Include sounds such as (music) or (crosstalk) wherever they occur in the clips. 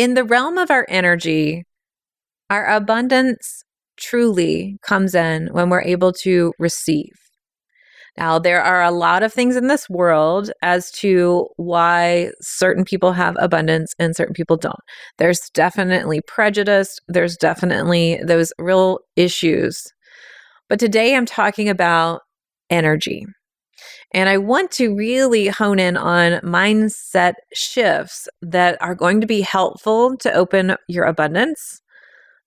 In the realm of our energy, our abundance truly comes in when we're able to receive. Now, there are a lot of things in this world as to why certain people have abundance and certain people don't. There's definitely prejudice, there's definitely those real issues. But today I'm talking about energy. And I want to really hone in on mindset shifts that are going to be helpful to open your abundance,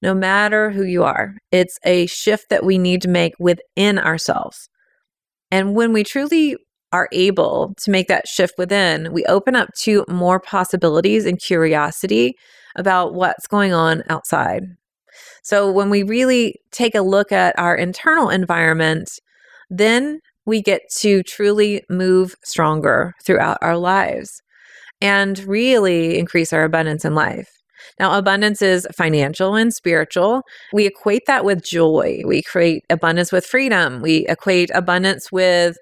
no matter who you are. It's a shift that we need to make within ourselves. And when we truly are able to make that shift within, we open up to more possibilities and curiosity about what's going on outside. So when we really take a look at our internal environment, then we get to truly move stronger throughout our lives and really increase our abundance in life. Now, abundance is financial and spiritual. We equate that with joy. We create abundance with freedom. We equate abundance with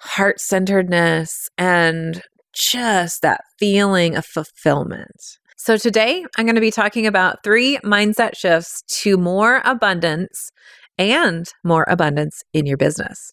heart centeredness and just that feeling of fulfillment. So, today I'm going to be talking about three mindset shifts to more abundance and more abundance in your business.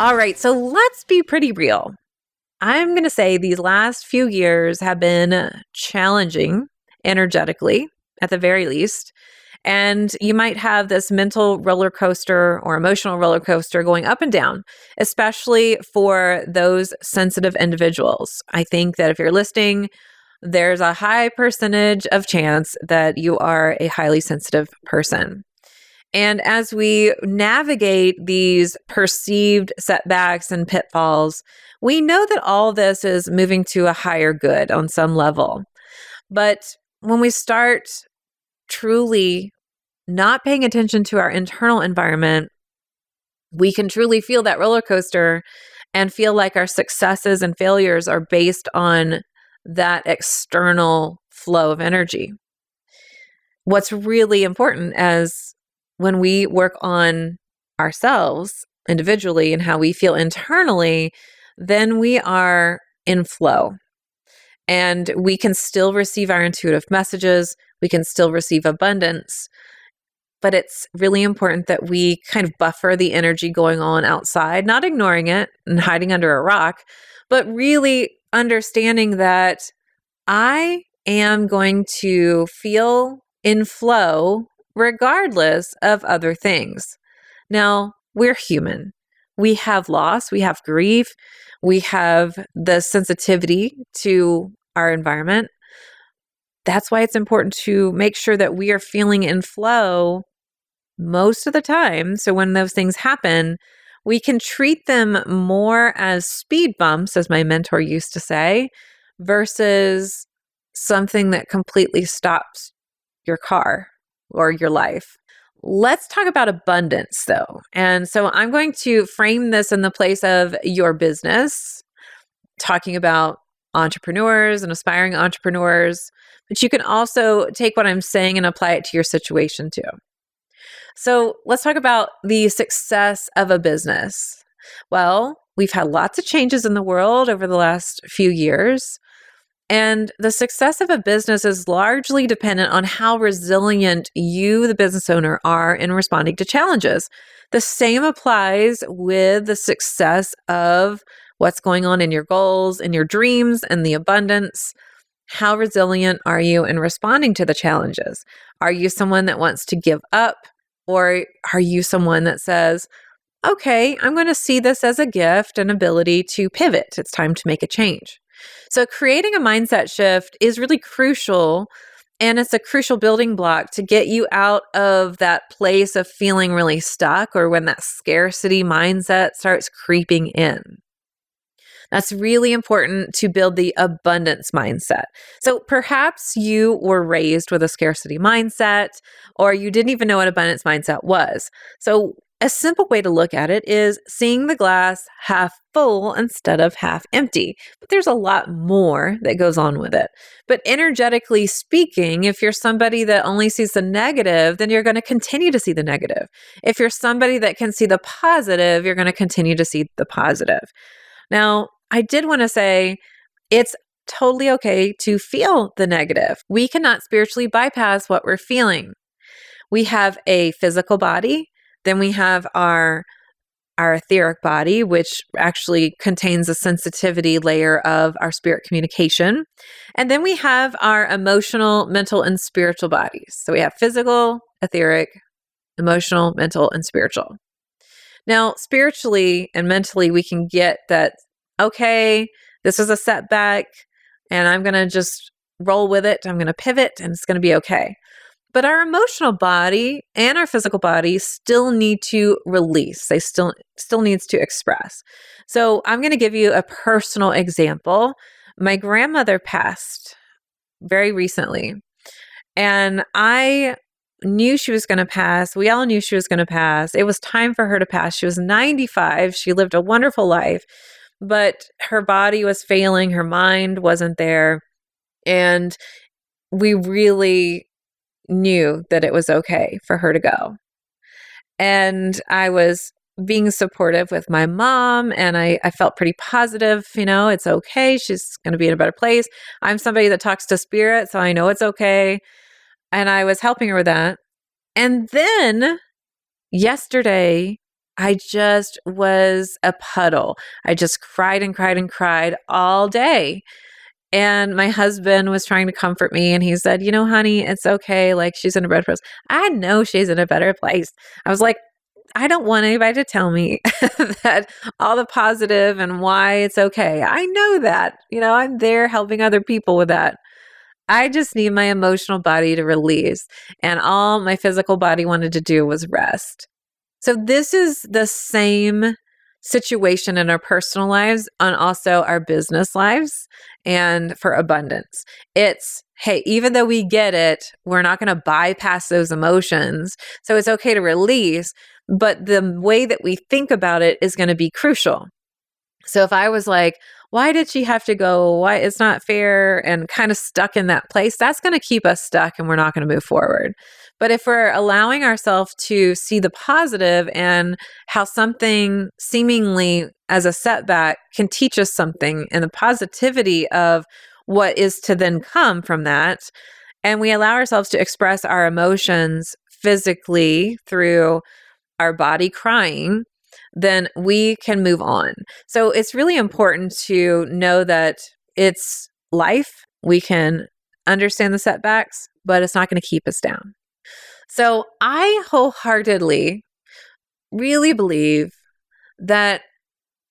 All right, so let's be pretty real. I'm going to say these last few years have been challenging energetically, at the very least. And you might have this mental roller coaster or emotional roller coaster going up and down, especially for those sensitive individuals. I think that if you're listening, there's a high percentage of chance that you are a highly sensitive person. And as we navigate these perceived setbacks and pitfalls, we know that all this is moving to a higher good on some level. But when we start truly not paying attention to our internal environment, we can truly feel that roller coaster and feel like our successes and failures are based on that external flow of energy. What's really important as when we work on ourselves individually and how we feel internally, then we are in flow. And we can still receive our intuitive messages, we can still receive abundance. But it's really important that we kind of buffer the energy going on outside, not ignoring it and hiding under a rock, but really understanding that I am going to feel in flow regardless of other things. Now, we're human. We have loss, we have grief, we have the sensitivity to our environment. That's why it's important to make sure that we are feeling in flow most of the time. So when those things happen, we can treat them more as speed bumps, as my mentor used to say, versus something that completely stops your car or your life. Let's talk about abundance though. And so I'm going to frame this in the place of your business, talking about entrepreneurs and aspiring entrepreneurs, but you can also take what I'm saying and apply it to your situation too. So let's talk about the success of a business. Well, we've had lots of changes in the world over the last few years. And the success of a business is largely dependent on how resilient you, the business owner, are in responding to challenges. The same applies with the success of what's going on in your goals, in your dreams, and the abundance. How resilient are you in responding to the challenges? Are you someone that wants to give up? Or are you someone that says, okay, I'm going to see this as a gift and ability to pivot? It's time to make a change. So, creating a mindset shift is really crucial. And it's a crucial building block to get you out of that place of feeling really stuck or when that scarcity mindset starts creeping in. That's really important to build the abundance mindset. So perhaps you were raised with a scarcity mindset, or you didn't even know what abundance mindset was. So a simple way to look at it is seeing the glass half full instead of half empty. But there's a lot more that goes on with it. But energetically speaking, if you're somebody that only sees the negative, then you're going to continue to see the negative. If you're somebody that can see the positive, you're going to continue to see the positive. Now, I did want to say it's totally okay to feel the negative. We cannot spiritually bypass what we're feeling. We have a physical body, then we have our our etheric body, which actually contains a sensitivity layer of our spirit communication. And then we have our emotional, mental, and spiritual bodies. So we have physical, etheric, emotional, mental, and spiritual. Now, spiritually and mentally, we can get that, okay, this is a setback, and I'm going to just roll with it. I'm going to pivot, and it's going to be okay. But our emotional body and our physical body still need to release. They still still needs to express. So I'm going to give you a personal example. My grandmother passed very recently. And I knew she was going to pass. We all knew she was going to pass. It was time for her to pass. She was 95. She lived a wonderful life, but her body was failing. Her mind wasn't there. And we really knew that it was okay for her to go. And I was being supportive with my mom and I, I felt pretty positive, you know, it's okay. She's going to be in a better place. I'm somebody that talks to spirit, so I know it's okay. And I was helping her with that. And then yesterday, I just was a puddle. I just cried and cried and cried all day. And my husband was trying to comfort me and he said, You know, honey, it's okay. Like she's in a better place. I know she's in a better place. I was like, I don't want anybody to tell me (laughs) that all the positive and why it's okay. I know that. You know, I'm there helping other people with that. I just need my emotional body to release. And all my physical body wanted to do was rest. So, this is the same situation in our personal lives and also our business lives and for abundance. It's, hey, even though we get it, we're not going to bypass those emotions. So it's okay to release, but the way that we think about it is going to be crucial. So if I was like, why did she have to go? Why it's not fair and kind of stuck in that place, that's going to keep us stuck and we're not going to move forward. But if we're allowing ourselves to see the positive and how something seemingly as a setback can teach us something and the positivity of what is to then come from that, and we allow ourselves to express our emotions physically through our body crying, then we can move on. So it's really important to know that it's life. We can understand the setbacks, but it's not going to keep us down. So I wholeheartedly really believe that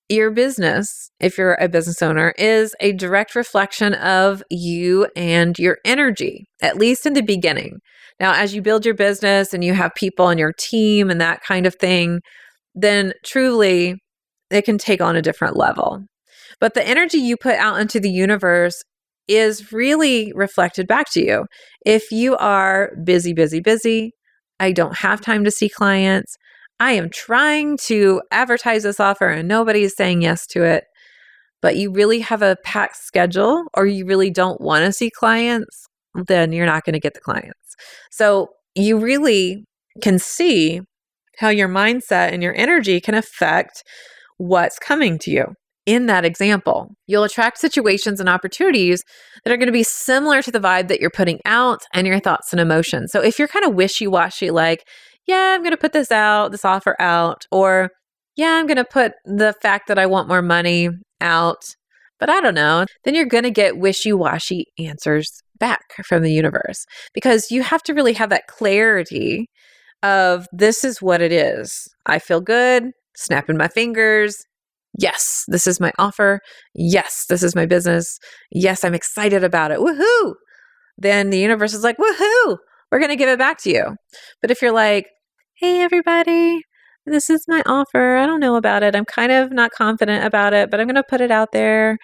your business, if you're a business owner, is a direct reflection of you and your energy, at least in the beginning. Now, as you build your business and you have people on your team and that kind of thing, then truly it can take on a different level. But the energy you put out into the universe is really reflected back to you. If you are busy, busy, busy, I don't have time to see clients, I am trying to advertise this offer and nobody is saying yes to it, but you really have a packed schedule or you really don't want to see clients, then you're not going to get the clients. So you really can see how your mindset and your energy can affect what's coming to you in that example. You'll attract situations and opportunities that are going to be similar to the vibe that you're putting out and your thoughts and emotions. So if you're kind of wishy washy, like, yeah, I'm going to put this out, this offer out, or yeah, I'm going to put the fact that I want more money out, but I don't know, then you're going to get wishy washy answers back from the universe because you have to really have that clarity of this is what it is. I feel good, snapping my fingers, Yes, this is my offer. Yes, this is my business. Yes, I'm excited about it. Woohoo! Then the universe is like, woohoo! We're going to give it back to you. But if you're like, hey, everybody, this is my offer. I don't know about it. I'm kind of not confident about it, but I'm going to put it out there.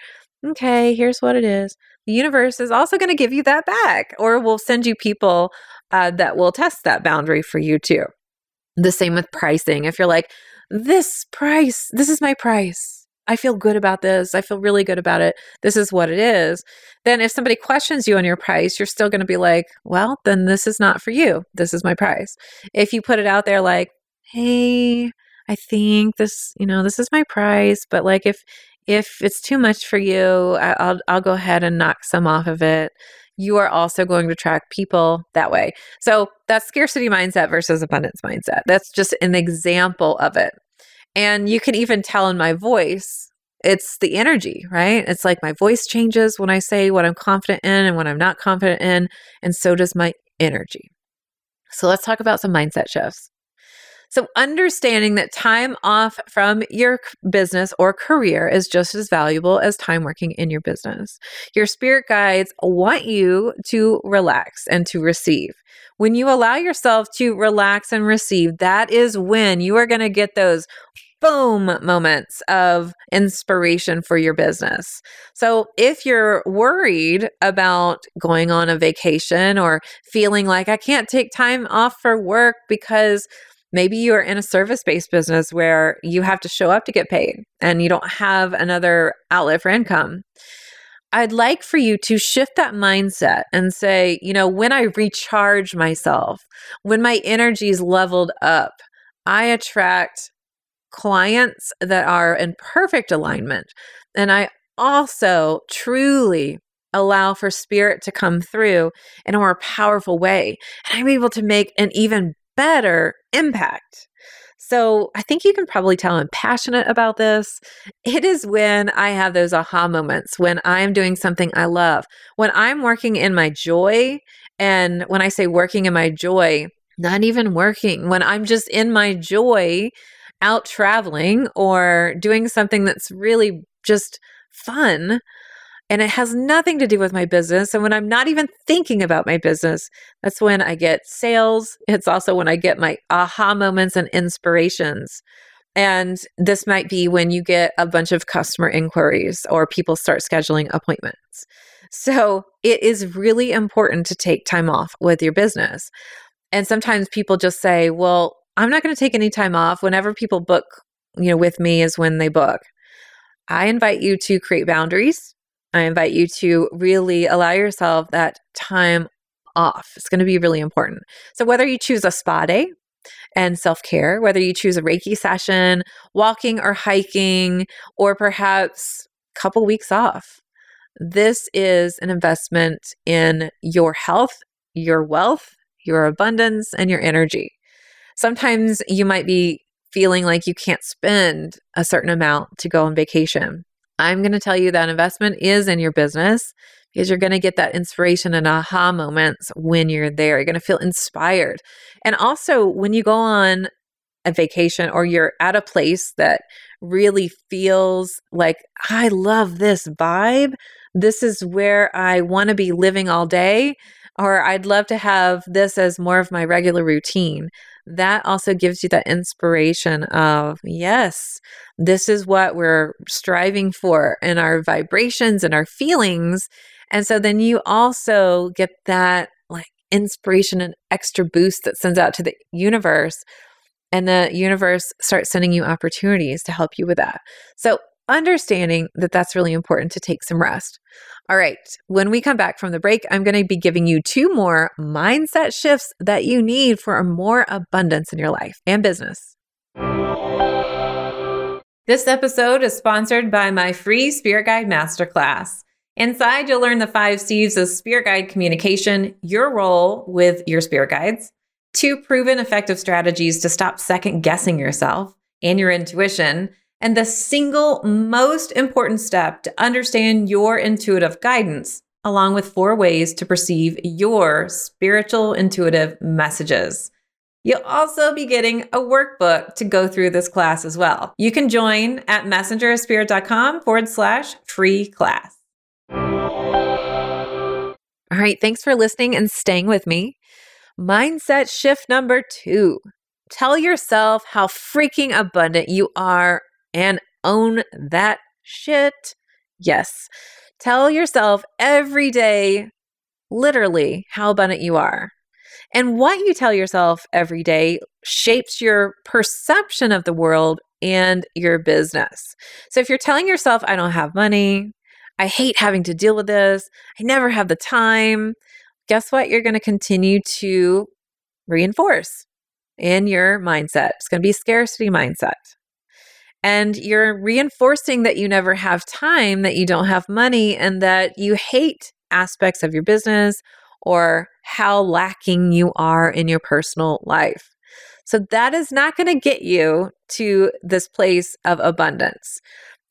Okay, here's what it is. The universe is also going to give you that back, or we'll send you people uh, that will test that boundary for you too. The same with pricing. If you're like, this price, this is my price. I feel good about this. I feel really good about it. This is what it is. Then, if somebody questions you on your price, you're still going to be like, well, then this is not for you. This is my price. If you put it out there like, hey, I think this, you know, this is my price, but like if if it's too much for you, I'll I'll go ahead and knock some off of it you are also going to attract people that way. So that's scarcity mindset versus abundance mindset. That's just an example of it. And you can even tell in my voice, it's the energy, right? It's like my voice changes when I say what I'm confident in and when I'm not confident in. And so does my energy. So let's talk about some mindset shifts. So, understanding that time off from your business or career is just as valuable as time working in your business. Your spirit guides want you to relax and to receive. When you allow yourself to relax and receive, that is when you are going to get those boom moments of inspiration for your business. So, if you're worried about going on a vacation or feeling like I can't take time off for work because Maybe you're in a service based business where you have to show up to get paid and you don't have another outlet for income. I'd like for you to shift that mindset and say, you know, when I recharge myself, when my energy is leveled up, I attract clients that are in perfect alignment. And I also truly allow for spirit to come through in a more powerful way. And I'm able to make an even better impact. So I think you can probably tell I'm passionate about this. It is when I have those aha moments, when I'm doing something I love, when I'm working in my joy. And when I say working in my joy, not even working, when I'm just in my joy out traveling or doing something that's really just fun and it has nothing to do with my business. And when I'm not even thinking about my business, that's when I get sales. It's also when I get my aha moments and inspirations. And this might be when you get a bunch of customer inquiries or people start scheduling appointments. So it is really important to take time off with your business. And sometimes people just say, well, I'm not going to take any time off. Whenever people book, you know, with me is when they book. I invite you to create boundaries I invite you to really allow yourself that time off. It's going to be really important. So, whether you choose a spa day and self care, whether you choose a Reiki session, walking or hiking, or perhaps a couple weeks off, this is an investment in your health, your wealth, your abundance, and your energy. Sometimes you might be feeling like you can't spend a certain amount to go on vacation. I'm going to tell you that investment is in your business because you're going to get that inspiration and aha moments when you're there. You're going to feel inspired. And also, when you go on a vacation or you're at a place that really feels like, I love this vibe, this is where I want to be living all day, or I'd love to have this as more of my regular routine that also gives you that inspiration of, yes, this is what we're striving for in our vibrations and our feelings. And so then you also get that like inspiration and extra boost that sends out to the universe. And the universe starts sending you opportunities to help you with that. So understanding that that's really important to take some rest. All right, when we come back from the break, I'm going to be giving you two more mindset shifts that you need for more abundance in your life and business. This episode is sponsored by my free Spirit Guide Masterclass. Inside, you'll learn the five C's of Spirit Guide communication, your role with your Spirit Guides, two proven effective strategies to stop second guessing yourself and your intuition and the single most important step to understand your intuitive guidance, along with four ways to perceive your spiritual intuitive messages. You'll also be getting a workbook to go through this class as well. You can join at messengerspirit.com forward slash free class. All right, thanks for listening and staying with me. Mindset shift number two Tell yourself how freaking abundant you are and own that shit. Yes. Tell yourself every day, literally, how abundant you are. And what you tell yourself every day shapes your perception of the world and your business. So if you're telling yourself, I don't have money, I hate having to deal with this, I never have the time, guess what? You're going to continue to reinforce in your mindset. It's going to be scarcity mindset. And you're reinforcing that you never have time, that you don't have money, and that you hate aspects of your business or how lacking you are in your personal life. So that is not going to get you to this place of abundance.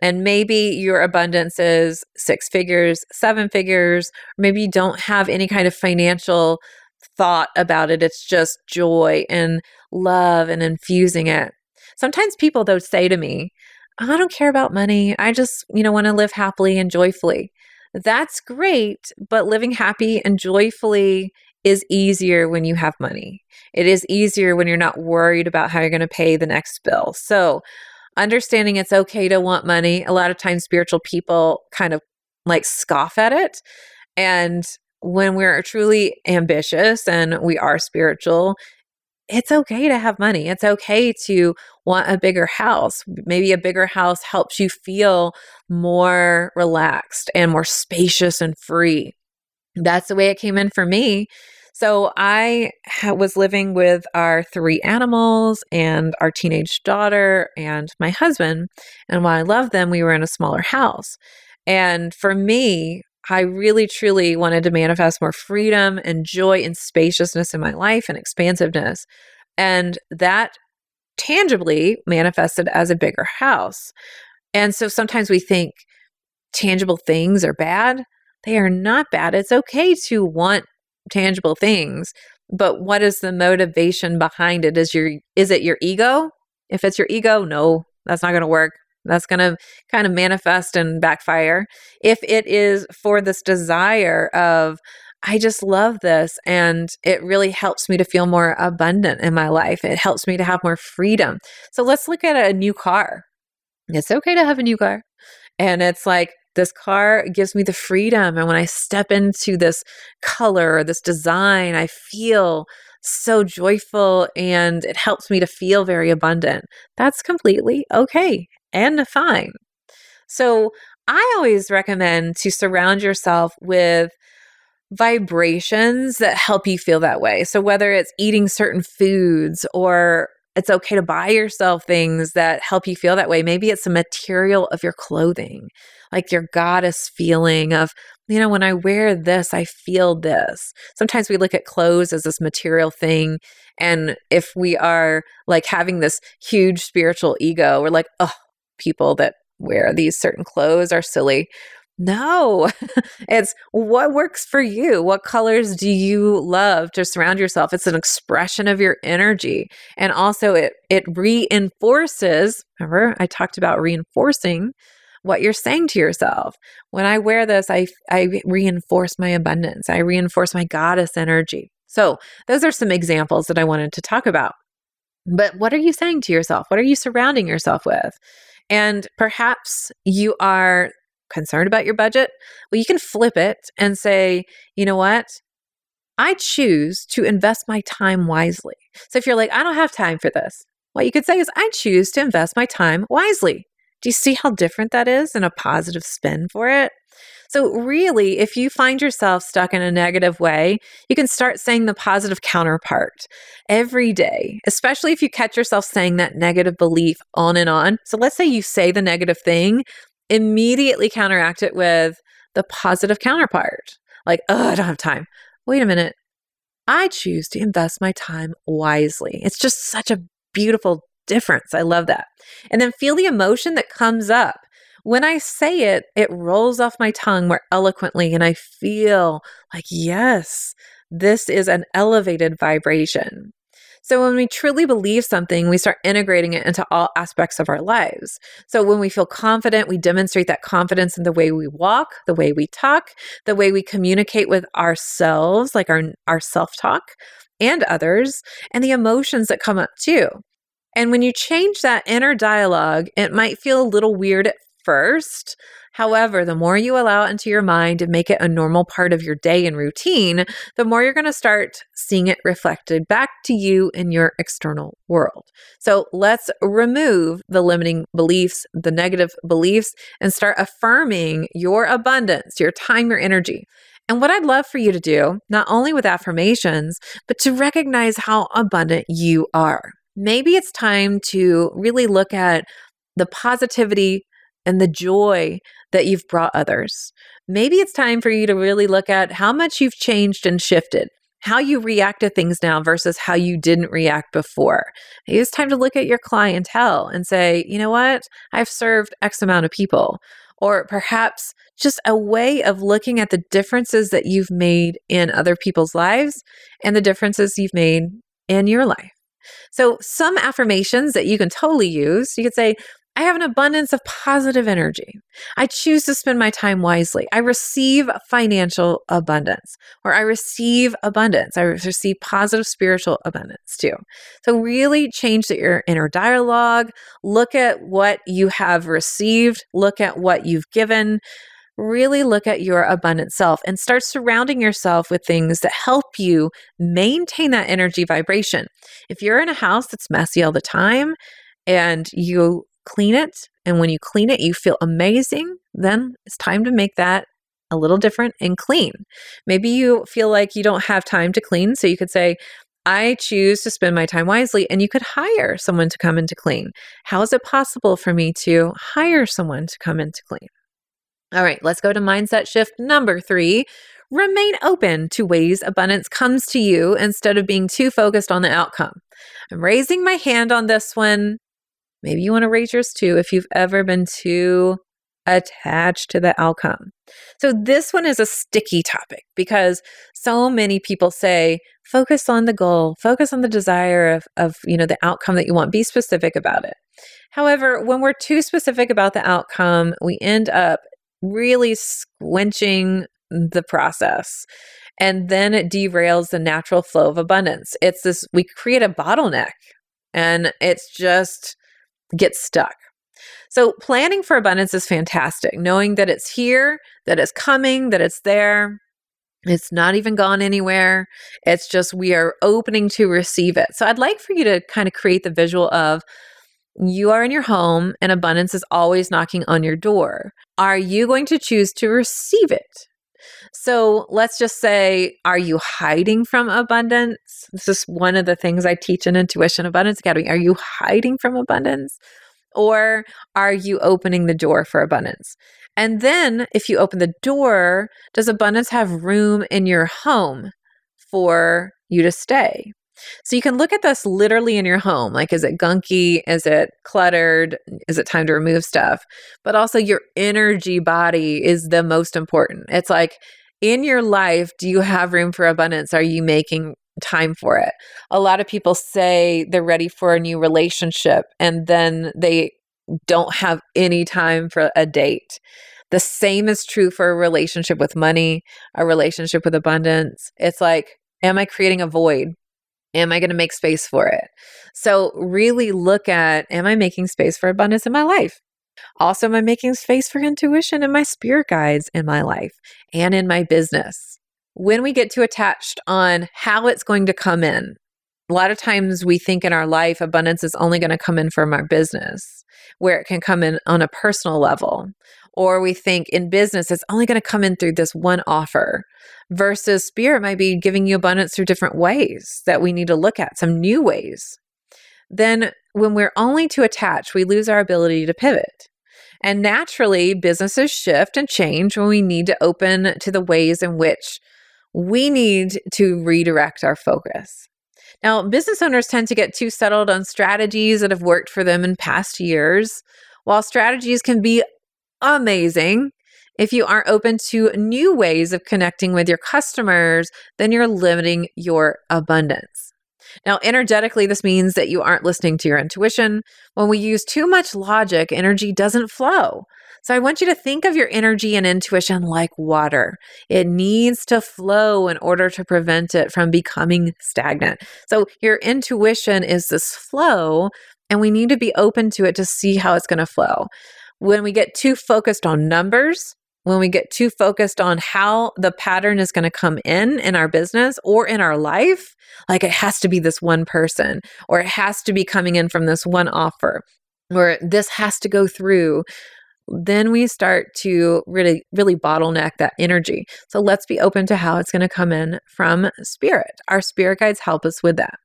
And maybe your abundance is six figures, seven figures, maybe you don't have any kind of financial thought about it. It's just joy and love and infusing it. Sometimes people, though, say to me, oh, I don't care about money. I just, you know, want to live happily and joyfully. That's great, but living happy and joyfully is easier when you have money. It is easier when you're not worried about how you're going to pay the next bill. So, understanding it's okay to want money. A lot of times, spiritual people kind of like scoff at it. And when we're truly ambitious and we are spiritual, it's okay to have money. It's okay to want a bigger house. Maybe a bigger house helps you feel more relaxed and more spacious and free. That's the way it came in for me. So I ha- was living with our three animals and our teenage daughter and my husband. And while I loved them, we were in a smaller house. And for me, I really truly wanted to manifest more freedom and joy and spaciousness in my life and expansiveness. And that tangibly manifested as a bigger house. And so sometimes we think tangible things are bad. They are not bad. It's okay to want tangible things but what is the motivation behind it is your is it your ego if it's your ego no that's not going to work that's going to kind of manifest and backfire if it is for this desire of I just love this and it really helps me to feel more abundant in my life. It helps me to have more freedom. So let's look at a new car. It's okay to have a new car. And it's like, this car gives me the freedom. And when I step into this color, this design, I feel so joyful and it helps me to feel very abundant. That's completely okay and fine. So I always recommend to surround yourself with vibrations that help you feel that way. So whether it's eating certain foods or it's okay to buy yourself things that help you feel that way. Maybe it's the material of your clothing, like your goddess feeling of, you know, when I wear this, I feel this. Sometimes we look at clothes as this material thing. And if we are like having this huge spiritual ego, we're like, oh, people that wear these certain clothes are silly. No, (laughs) it's what works for you. What colors do you love to surround yourself? It's an expression of your energy. And also it it reinforces, remember I talked about reinforcing what you're saying to yourself. When I wear this, I I reinforce my abundance. I reinforce my goddess energy. So, those are some examples that I wanted to talk about. But what are you saying to yourself? What are you surrounding yourself with? And perhaps you are concerned about your budget? Well, you can flip it and say, you know what? I choose to invest my time wisely. So if you're like, I don't have time for this, what you could say is, I choose to invest my time wisely. Do you see how different that is and a positive spin for it? So, really, if you find yourself stuck in a negative way, you can start saying the positive counterpart every day, especially if you catch yourself saying that negative belief on and on. So, let's say you say the negative thing, immediately counteract it with the positive counterpart. Like, oh, I don't have time. Wait a minute. I choose to invest my time wisely. It's just such a beautiful difference. I love that. And then feel the emotion that comes up. When I say it, it rolls off my tongue more eloquently, and I feel like, yes, this is an elevated vibration. So when we truly believe something, we start integrating it into all aspects of our lives. So when we feel confident, we demonstrate that confidence in the way we walk, the way we talk, the way we communicate with ourselves, like our, our self talk. and others, and the emotions that come up too. And when you change that inner dialogue, it might feel a little weird at first. However, the more you allow it into your mind and make it a normal part of your day and routine, the more you're going to start seeing it reflected back to you in your external world. So let's remove the limiting beliefs, the negative beliefs, and start affirming your abundance, your time, your energy. And what I'd love for you to do, not only with affirmations, but to recognize how abundant you are. Maybe it's time to really look at the positivity and the joy that you've brought others. Maybe it's time for you to really look at how much you've changed and shifted, how you react to things now versus how you didn't react before. Maybe it's time to look at your clientele and say, you know what? I've served X amount of people. Or perhaps just a way of looking at the differences that you've made in other people's lives and the differences you've made in your life. So, some affirmations that you can totally use, you could say, I have an abundance of positive energy. I choose to spend my time wisely. I receive financial abundance, or I receive abundance. I receive positive spiritual abundance too. So, really change your inner dialogue. Look at what you have received, look at what you've given. Really look at your abundant self and start surrounding yourself with things that help you maintain that energy vibration. If you're in a house that's messy all the time, and you clean it. And when you clean it, you feel amazing. Then it's time to make that a little different and clean. Maybe you feel like you don't have time to clean. So you could say, I choose to spend my time wisely. And you could hire someone to come in to clean. How is it possible for me to hire someone to come in to clean? All right, let's go to mindset shift number three. Remain open to ways abundance comes to you instead of being too focused on the outcome. I'm raising my hand on this one Maybe you want to raise yours too if you've ever been too attached to the outcome. So this one is a sticky topic because so many people say focus on the goal, focus on the desire of of you know the outcome that you want, be specific about it. However, when we're too specific about the outcome, we end up really squinching the process. And then it derails the natural flow of abundance. It's this we create a bottleneck and it's just get stuck. So, planning for abundance is fantastic, knowing that it's here, that it's coming, that it's there. It's not even gone anywhere. It's just we are opening to receive it. So, I'd like for you to kind of create the visual of you are in your home and abundance is always knocking on your door. Are you going to choose to receive it? So let's just say, are you hiding from abundance? This is one of the things I teach in Intuition Abundance Academy. Are you hiding from abundance? Or are you opening the door for abundance? And then, if you open the door, does abundance have room in your home for you to stay? So you can look at this literally in your home. Like, is it gunky? Is it cluttered? Is it time to remove stuff? But also, your energy body is the most important. It's like, in your life, do you have room for abundance? Are you making time for it? A lot of people say they're ready for a new relationship and then they don't have any time for a date. The same is true for a relationship with money, a relationship with abundance. It's like, am I creating a void? Am I going to make space for it? So, really look at am I making space for abundance in my life? Also, am I making space for intuition and my spirit guides in my life and in my business? When we get too attached on how it's going to come in, a lot of times we think in our life abundance is only going to come in from our business, where it can come in on a personal level. Or we think in business it's only going to come in through this one offer, versus spirit might be giving you abundance through different ways that we need to look at, some new ways. Then, when we're only too attached, we lose our ability to pivot. And naturally, businesses shift and change when we need to open to the ways in which we need to redirect our focus. Now, business owners tend to get too settled on strategies that have worked for them in past years. While strategies can be amazing, if you aren't open to new ways of connecting with your customers, then you're limiting your abundance. Now, energetically, this means that you aren't listening to your intuition. When we use too much logic, energy doesn't flow. So I want you to think of your energy and intuition like water. It needs to flow in order to prevent it from becoming stagnant. So your intuition is this flow, and we need to be open to it to see how it's going to flow. When we get too focused on numbers, when we get too focused on how the pattern is going to come in in our business or in our life, like it has to be this one person or it has to be coming in from this one offer or this has to go through then we start to really, really bottleneck that energy. So let's be open to how it's going to come in from spirit. Our spirit guides help us with that.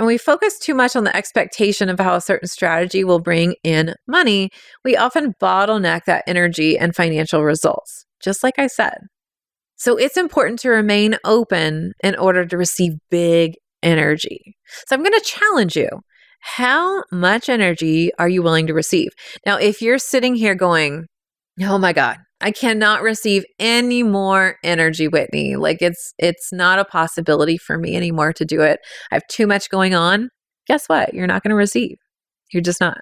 And we focus too much on the expectation of how a certain strategy will bring in money, we often bottleneck that energy and financial results, just like I said. So it's important to remain open in order to receive big energy. So I'm going to challenge you how much energy are you willing to receive? Now, if you're sitting here going, oh my God, I cannot receive any more energy, Whitney. Like it's it's not a possibility for me anymore to do it. I have too much going on. Guess what? You're not going to receive. You're just not.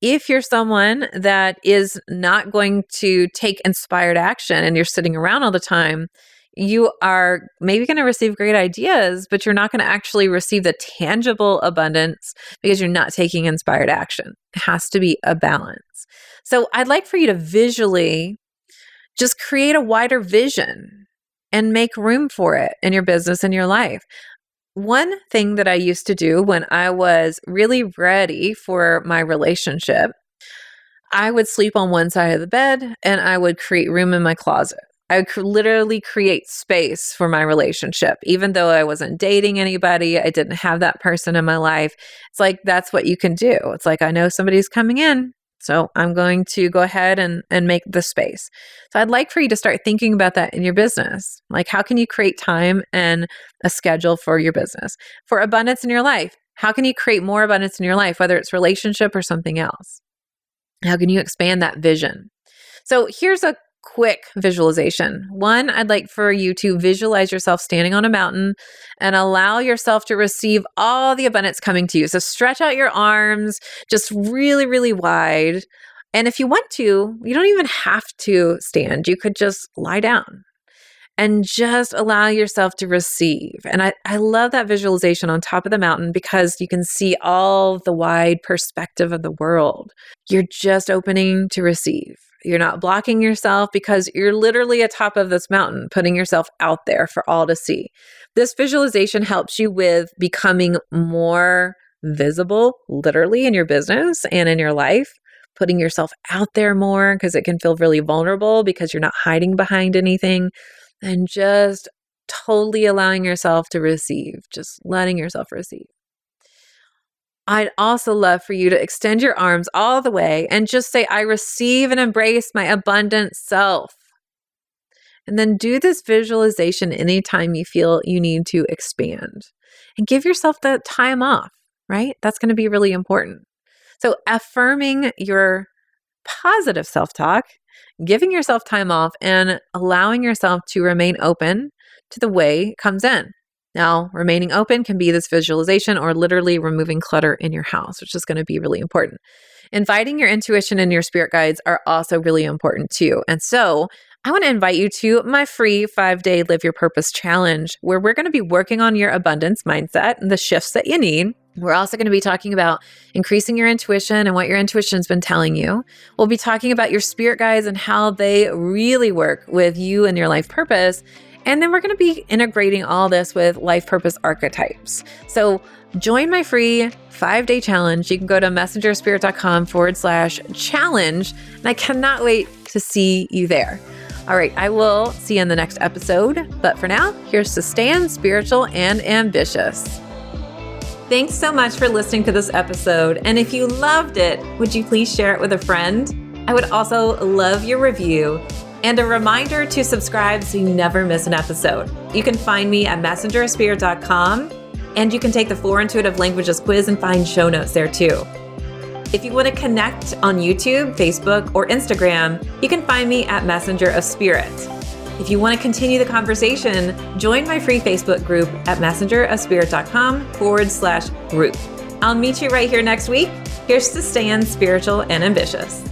If you're someone that is not going to take inspired action and you're sitting around all the time, you are maybe going to receive great ideas, but you're not going to actually receive the tangible abundance because you're not taking inspired action. It has to be a balance. So I'd like for you to visually just create a wider vision and make room for it in your business and your life. One thing that I used to do when I was really ready for my relationship, I would sleep on one side of the bed and I would create room in my closet. I would literally create space for my relationship. Even though I wasn't dating anybody, I didn't have that person in my life. It's like that's what you can do. It's like I know somebody's coming in, so I'm going to go ahead and, and make the space. So I'd like for you to start thinking about that in your business. Like, how can you create time and a schedule for your business? For abundance in your life, how can you create more abundance in your life, whether it's relationship or something else? How can you expand that vision? So here's a quick visualization. One, I'd like for you to visualize yourself standing on a mountain and allow yourself to receive all the abundance coming to you. So stretch out your arms just really, really wide. And if you want to, you don't even have to stand. You could just lie down and just allow yourself to receive. And I, I love that visualization on top of the mountain because you can see all the wide perspective of the world. You're just opening to receive. You're not blocking yourself because you're literally atop of this mountain, putting yourself out there for all to see. This visualization helps you with becoming more visible, literally, in your business and in your life, putting yourself out there more because it can feel really vulnerable because you're not hiding behind anything, and just totally allowing yourself to receive, just letting yourself receive. I'd also love for you to extend your arms all the way and just say, I receive and embrace my abundant self. And then do this visualization anytime you feel you need to expand and give yourself that time off, right? That's going to be really important. So, affirming your positive self talk, giving yourself time off, and allowing yourself to remain open to the way it comes in. Now, remaining open can be this visualization or literally removing clutter in your house, which is going to be really important. Inviting your intuition and your spirit guides are also really important too. And so, I want to invite you to my free five day Live Your Purpose challenge, where we're going to be working on your abundance mindset and the shifts that you need. We're also going to be talking about increasing your intuition and what your intuition's been telling you. We'll be talking about your spirit guides and how they really work with you and your life purpose. And then we're going to be integrating all this with life purpose archetypes. So join my free five day challenge. You can go to messengerspirit.com forward slash challenge. And I cannot wait to see you there. All right, I will see you in the next episode. But for now, here's to stand spiritual and ambitious. Thanks so much for listening to this episode. And if you loved it, would you please share it with a friend? I would also love your review and a reminder to subscribe so you never miss an episode. You can find me at messengerspirit.com and you can take the Four Intuitive Languages quiz and find show notes there too. If you want to connect on YouTube, Facebook, or Instagram, you can find me at Messenger of Spirit. If you want to continue the conversation, join my free Facebook group at messengerofspirit.com forward slash group. I'll meet you right here next week. Here's to staying spiritual and ambitious.